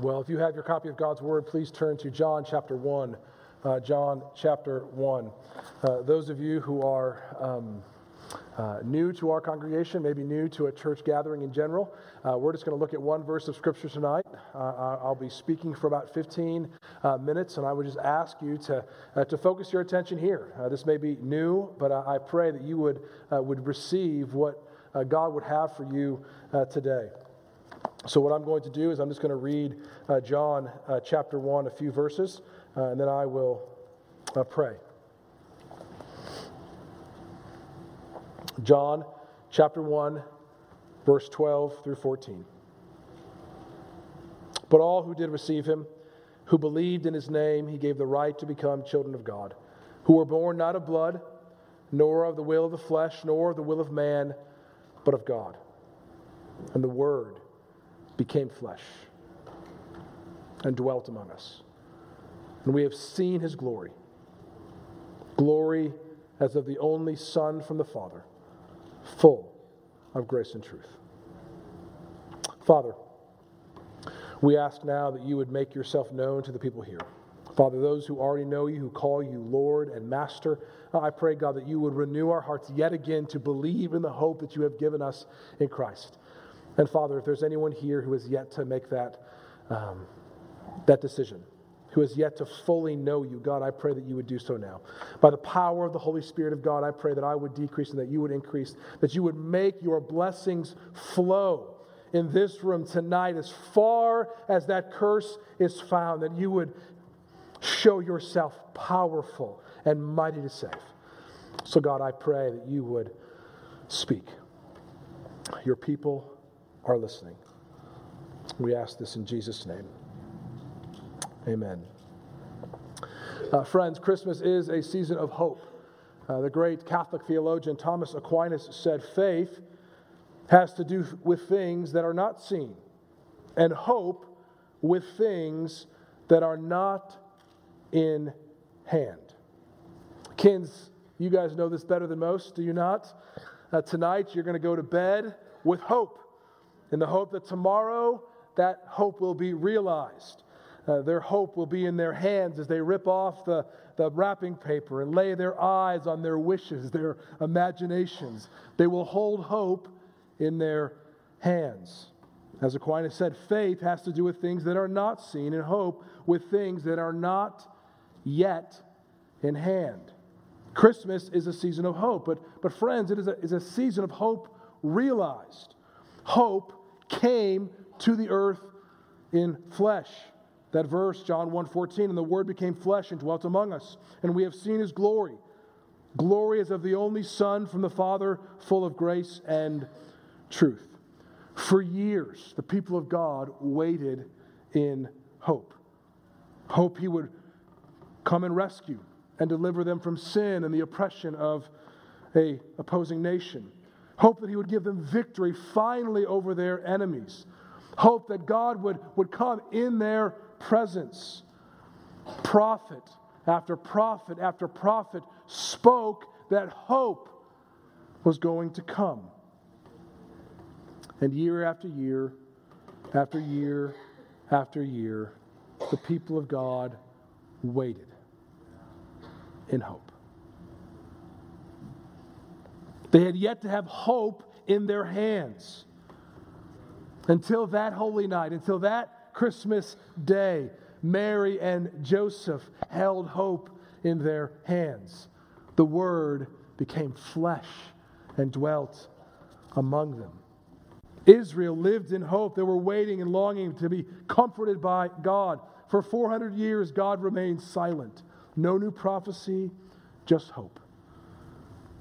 Well, if you have your copy of God's Word, please turn to John chapter 1. Uh, John chapter 1. Uh, those of you who are um, uh, new to our congregation, maybe new to a church gathering in general, uh, we're just going to look at one verse of Scripture tonight. Uh, I'll be speaking for about 15 uh, minutes, and I would just ask you to, to focus your attention here. this may be new, but I, I pray that you would, would receive what God would have for you today. So, what I'm going to do is I'm just going to read uh, John uh, chapter 1, a few verses, uh, and then I will uh, pray. John chapter 1, verse 12 through 14. But all who did receive him, who believed in his name, he gave the right to become children of God, who were born not of blood, nor of the will of the flesh, nor of the will of man, but of God. And the Word became flesh and dwelt among us. And we have seen his glory glory as of the only Son from the Father, full of grace and truth. Father, we ask now that you would make yourself known to the people here. Father, those who already know you, who call you Lord and Master, uh, I pray, God, that you would renew our hearts yet again to believe in the hope that you have given us in Christ. And Father, if there's anyone here who has yet to make that, um, that decision, who has yet to fully know you, God, I pray that you would do so now. By the power of the Holy Spirit of God, I pray that I would decrease and that you would increase, that you would make your blessings flow in this room tonight as far as that curse is found, that you would show yourself powerful and mighty to save. So, God, I pray that you would speak. Your people are listening. We ask this in Jesus' name. Amen. Uh, friends, Christmas is a season of hope. Uh, the great Catholic theologian Thomas Aquinas said faith has to do with things that are not seen, and hope with things that are not in hand. Kins, you guys know this better than most, do you not? Uh, tonight, you're going to go to bed with hope in the hope that tomorrow that hope will be realized. Uh, their hope will be in their hands as they rip off the, the wrapping paper and lay their eyes on their wishes, their imaginations. They will hold hope in their hands. As Aquinas said, faith has to do with things that are not seen, and hope with things that are not yet in hand. Christmas is a season of hope, but, but friends, it is a, is a season of hope realized. Hope came to the earth in flesh. That verse, John 1:14, and the word became flesh and dwelt among us, and we have seen his glory. Glory as of the only Son from the Father, full of grace and truth. For years, the people of God waited in hope. Hope he would come and rescue and deliver them from sin and the oppression of a opposing nation. Hope that he would give them victory finally over their enemies. Hope that God would, would come in their presence. Prophet after prophet after prophet spoke that hope was going to come. And year after year, after year, after year, the people of God waited in hope. They had yet to have hope in their hands until that holy night, until that Christmas day. Mary and Joseph held hope in their hands. The Word became flesh and dwelt among them. Israel lived in hope. They were waiting and longing to be comforted by God. For 400 years, God remained silent. No new prophecy, just hope.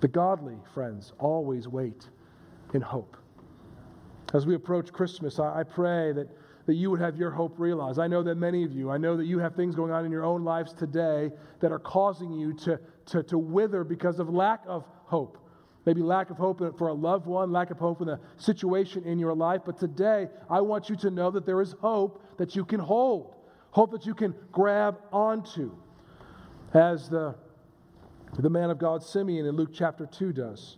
The godly, friends, always wait in hope. As we approach Christmas, I, I pray that, that you would have your hope realized. I know that many of you, I know that you have things going on in your own lives today that are causing you to, to, to wither because of lack of hope. Maybe lack of hope for a loved one, lack of hope in a situation in your life. But today, I want you to know that there is hope that you can hold, hope that you can grab onto. As the the man of God Simeon in Luke chapter 2 does.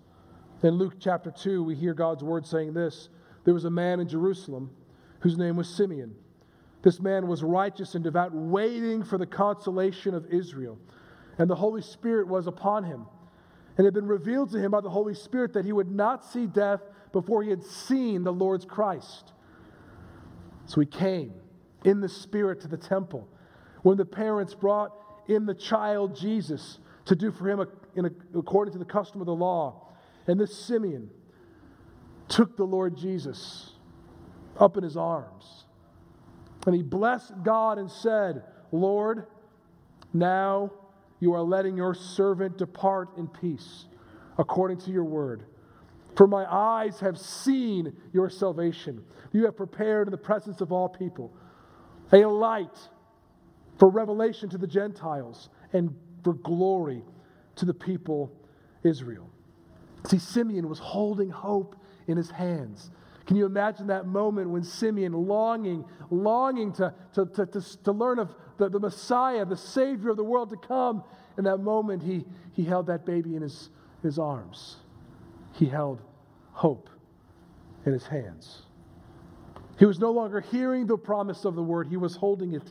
In Luke chapter 2, we hear God's word saying this There was a man in Jerusalem whose name was Simeon. This man was righteous and devout, waiting for the consolation of Israel. And the Holy Spirit was upon him. And it had been revealed to him by the Holy Spirit that he would not see death before he had seen the Lord's Christ. So he came in the Spirit to the temple. When the parents brought in the child Jesus to do for him according to the custom of the law, and this Simeon took the Lord Jesus up in his arms. And he blessed God and said, Lord, now you are letting your servant depart in peace, according to your word. For my eyes have seen your salvation. You have prepared in the presence of all people a light for revelation to the Gentiles and for glory to the people Israel. See, Simeon was holding hope in his hands. Can you imagine that moment when Simeon, longing, longing to, to, to, to, to learn of the, the Messiah, the Savior of the world to come, in that moment he, he held that baby in his, his arms. He held hope in his hands. He was no longer hearing the promise of the word, he was holding it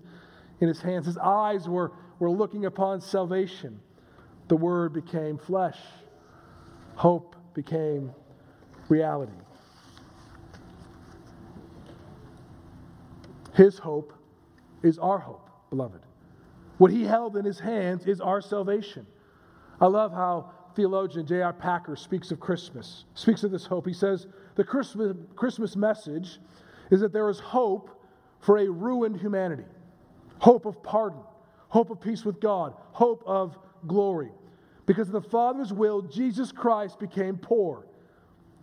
in his hands. His eyes were, were looking upon salvation. The word became flesh, hope became reality. His hope is our hope, beloved. What he held in his hands is our salvation. I love how theologian J.I. Packer speaks of Christmas, speaks of this hope. He says, The Christmas, Christmas message is that there is hope for a ruined humanity, hope of pardon, hope of peace with God, hope of glory. Because of the Father's will, Jesus Christ became poor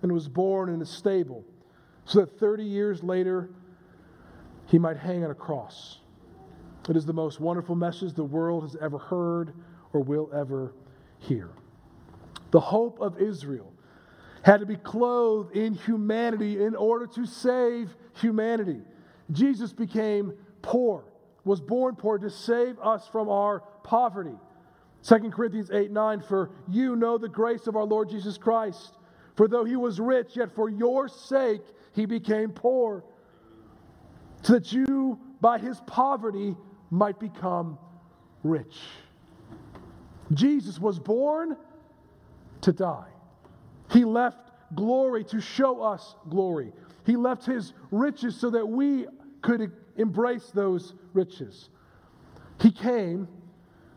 and was born in a stable, so that 30 years later, he might hang on a cross. It is the most wonderful message the world has ever heard or will ever hear. The hope of Israel had to be clothed in humanity in order to save humanity. Jesus became poor, was born poor to save us from our poverty. 2 Corinthians 8 9, for you know the grace of our Lord Jesus Christ. For though he was rich, yet for your sake he became poor so that you, by his poverty, might become rich. Jesus was born to die. He left glory to show us glory. He left his riches so that we could embrace those riches. He came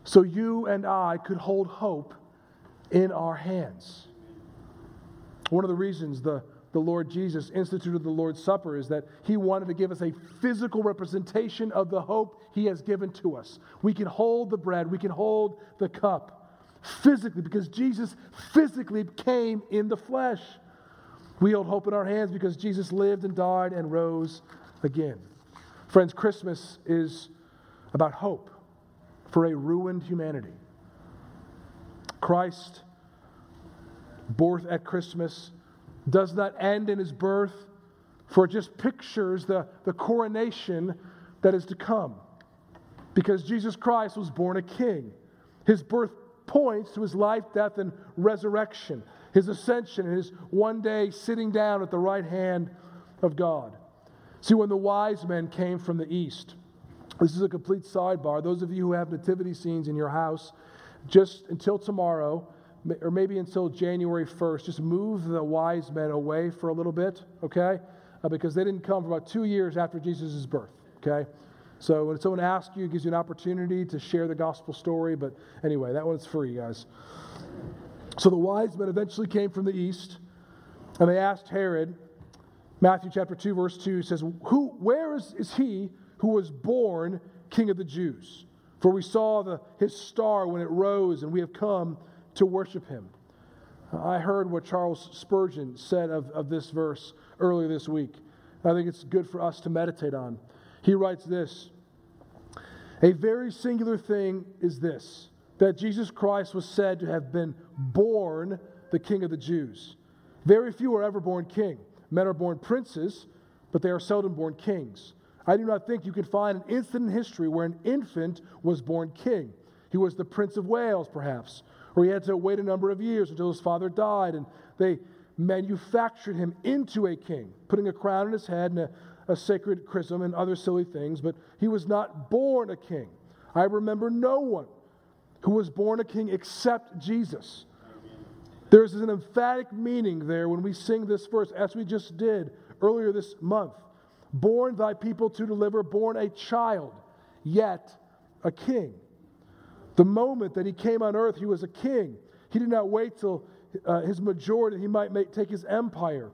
so you and I could hold hope in our hands. One of the reasons the the Lord Jesus instituted the Lord's Supper is that he wanted to give us a physical representation of the hope he has given to us. We can hold the bread, we can hold the cup physically because Jesus physically came in the flesh. We hold hope in our hands because Jesus lived and died and rose again. Friends, Christmas is about hope for a ruined humanity. Christ, born at Christmas, does not end in his birth, for it just pictures the, the coronation that is to come. Because Jesus Christ was born a king. His birth points to his life, death, and resurrection, his ascension, and his one day sitting down at the right hand of God. See, when the wise men came from the east, this is a complete sidebar. Those of you who have nativity scenes in your house, just until tomorrow, or maybe until January 1st, just move the wise men away for a little bit, okay? Uh, because they didn't come for about two years after Jesus' birth, okay? So when someone asks you, it gives you an opportunity to share the gospel story. But anyway, that one's for you guys. So the wise men eventually came from the east, and they asked Herod, Matthew chapter 2, verse 2 says, Who, Where is, is he who was born king of the Jews? For we saw the, his star when it rose, and we have come to worship him. I heard what Charles Spurgeon said of, of this verse earlier this week. I think it's good for us to meditate on. He writes this A very singular thing is this that Jesus Christ was said to have been born the King of the Jews. Very few are ever born king. Men are born princes, but they are seldom born kings. I do not think you can find an instant in history where an infant was born king. He was the Prince of Wales, perhaps, or he had to wait a number of years until his father died, and they manufactured him into a king, putting a crown on his head and a, a sacred chrism and other silly things, but he was not born a king. I remember no one who was born a king except Jesus. There's an emphatic meaning there when we sing this verse, as we just did earlier this month. Born thy people to deliver, born a child, yet a king. The moment that he came on earth, he was a king. He did not wait till uh, his majority, he might make, take his empire.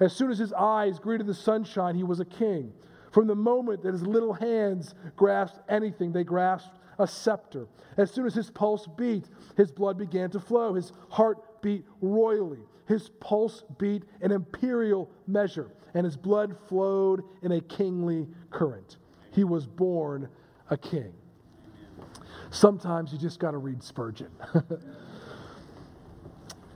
As soon as his eyes greeted the sunshine, he was a king. From the moment that his little hands grasped anything, they grasped a scepter. As soon as his pulse beat, his blood began to flow. His heart beat royally. His pulse beat an imperial measure, and his blood flowed in a kingly current. He was born a king. Sometimes you just got to read Spurgeon.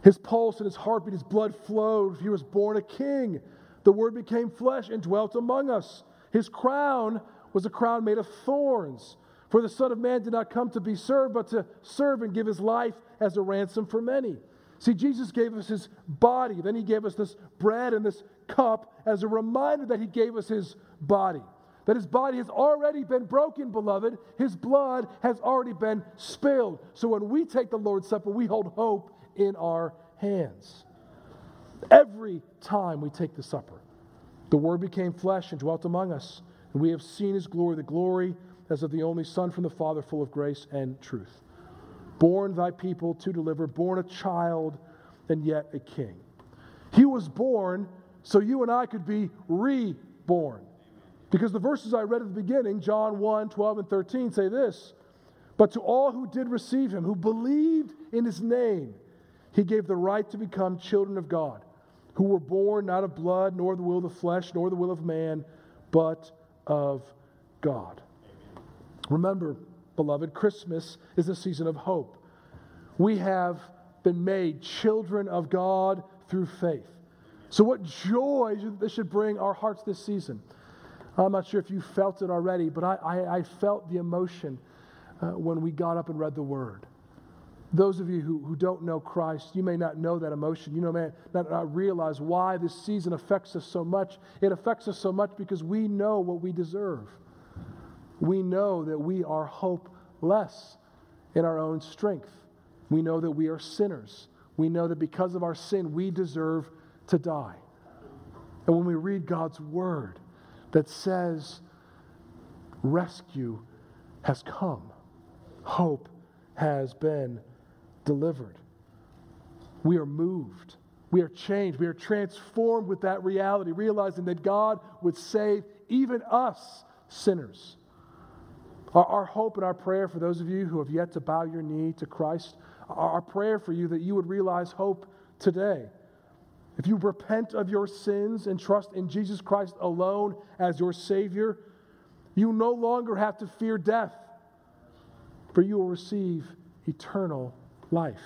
his pulse and his heartbeat, his blood flowed. He was born a king. The word became flesh and dwelt among us. His crown was a crown made of thorns. For the Son of Man did not come to be served, but to serve and give his life as a ransom for many. See, Jesus gave us his body. Then he gave us this bread and this cup as a reminder that he gave us his body. That his body has already been broken, beloved. His blood has already been spilled. So when we take the Lord's Supper, we hold hope in our hands. Every time we take the supper, the Word became flesh and dwelt among us. And we have seen his glory, the glory as of the only Son from the Father, full of grace and truth born thy people to deliver, born a child and yet a king. He was born so you and I could be reborn. Because the verses I read at the beginning, John 1 12 and 13, say this But to all who did receive him, who believed in his name, he gave the right to become children of God, who were born not of blood, nor the will of the flesh, nor the will of man, but of God. Remember, beloved, Christmas is a season of hope. We have been made children of God through faith. So, what joy this should bring our hearts this season. I'm not sure if you felt it already, but I, I, I felt the emotion uh, when we got up and read the Word. Those of you who, who don't know Christ, you may not know that emotion. You know, may not, not realize why this season affects us so much. It affects us so much because we know what we deserve we know that we are hopeless in our own strength. We know that we are sinners. We know that because of our sin, we deserve to die. And when we read God's word that says, rescue has come, hope has been delivered, we are moved. We are changed. We are transformed with that reality, realizing that God would save even us sinners. Our, hope and our prayer for those of you who have yet to bow your knee to Christ, our prayer for you that you would realize hope today. If you repent of your sins and trust in Jesus Christ alone as your Savior, you no longer have to fear death, for you will receive eternal life.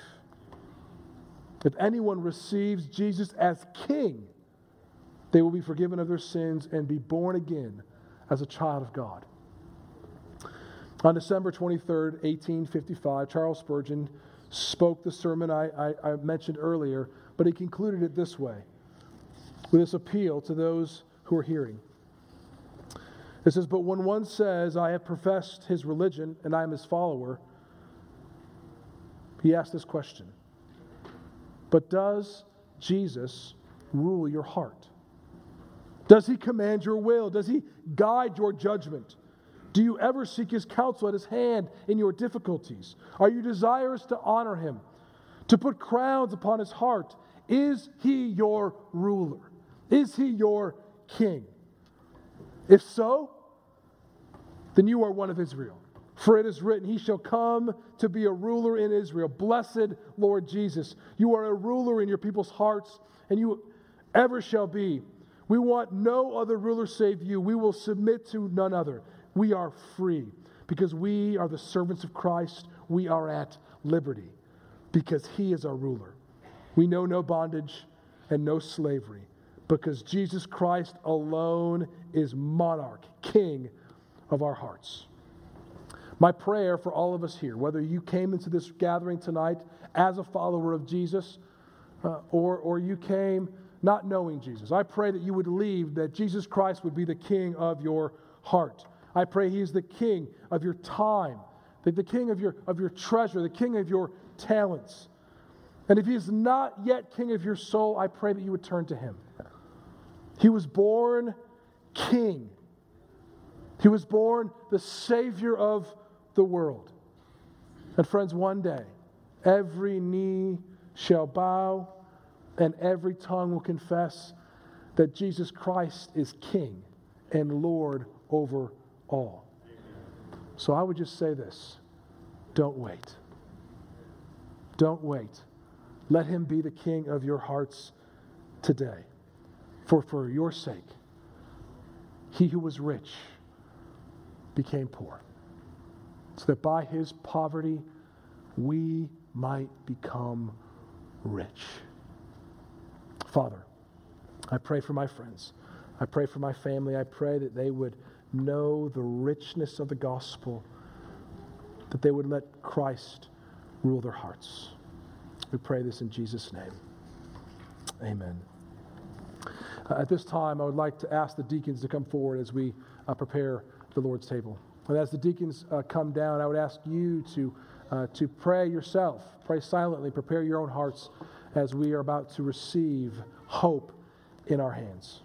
If anyone receives Jesus as King, they will be forgiven of their sins and be born again as a child of God. On December 23rd, 1855, Charles Spurgeon spoke the sermon I, I, I, mentioned earlier, but he concluded it this way with this appeal to those who are hearing. It says, But when one says, I have professed his religion and I am his follower, he asks this question But does Jesus rule your heart? Does he command your will? Does he guide your judgment? Do you ever seek his counsel at his hand in your difficulties? Are you desirous to honor him, to put crowns upon his heart? Is he your ruler? Is he your king? If so, then you are one of Israel. For it is written, He shall come to be a ruler in Israel. Blessed Lord Jesus, you are a ruler in your people's hearts, and you ever shall be. We want no other ruler save you. We will submit to none other. We are free because we are the servants of Christ. We are at liberty because He is our ruler. We know no bondage and no slavery because Jesus Christ alone is monarch, king of our hearts. My prayer for all of us here, whether you came into this gathering tonight as a follower of Jesus uh, or, or you came not knowing Jesus. I pray that you would leave, that Jesus Christ would be the king of your heart. I pray he is the king of your time, the, the king of your, of your treasure, the king of your talents. And if he is not yet king of your soul, I pray that you would turn to him. He was born king, he was born the savior of the world. And friends, one day, every knee shall bow and every tongue will confess that Jesus Christ is king and Lord over all. So I would just say this don't wait. Don't wait. Let him be the king of your hearts today. For for your sake, he who was rich became poor, so that by his poverty we might become rich. Father, I pray for my friends. I pray for my family. I pray that they would know the richness of the gospel, that they would let Christ rule their hearts. We pray this in Jesus' name. Amen. Uh, at this time, I would like to ask the deacons to come forward as we uh, prepare the Lord's table. And as the deacons uh, come down, I would ask you to, uh, to pray yourself, pray silently, prepare your own hearts as we are about to receive hope in our hands.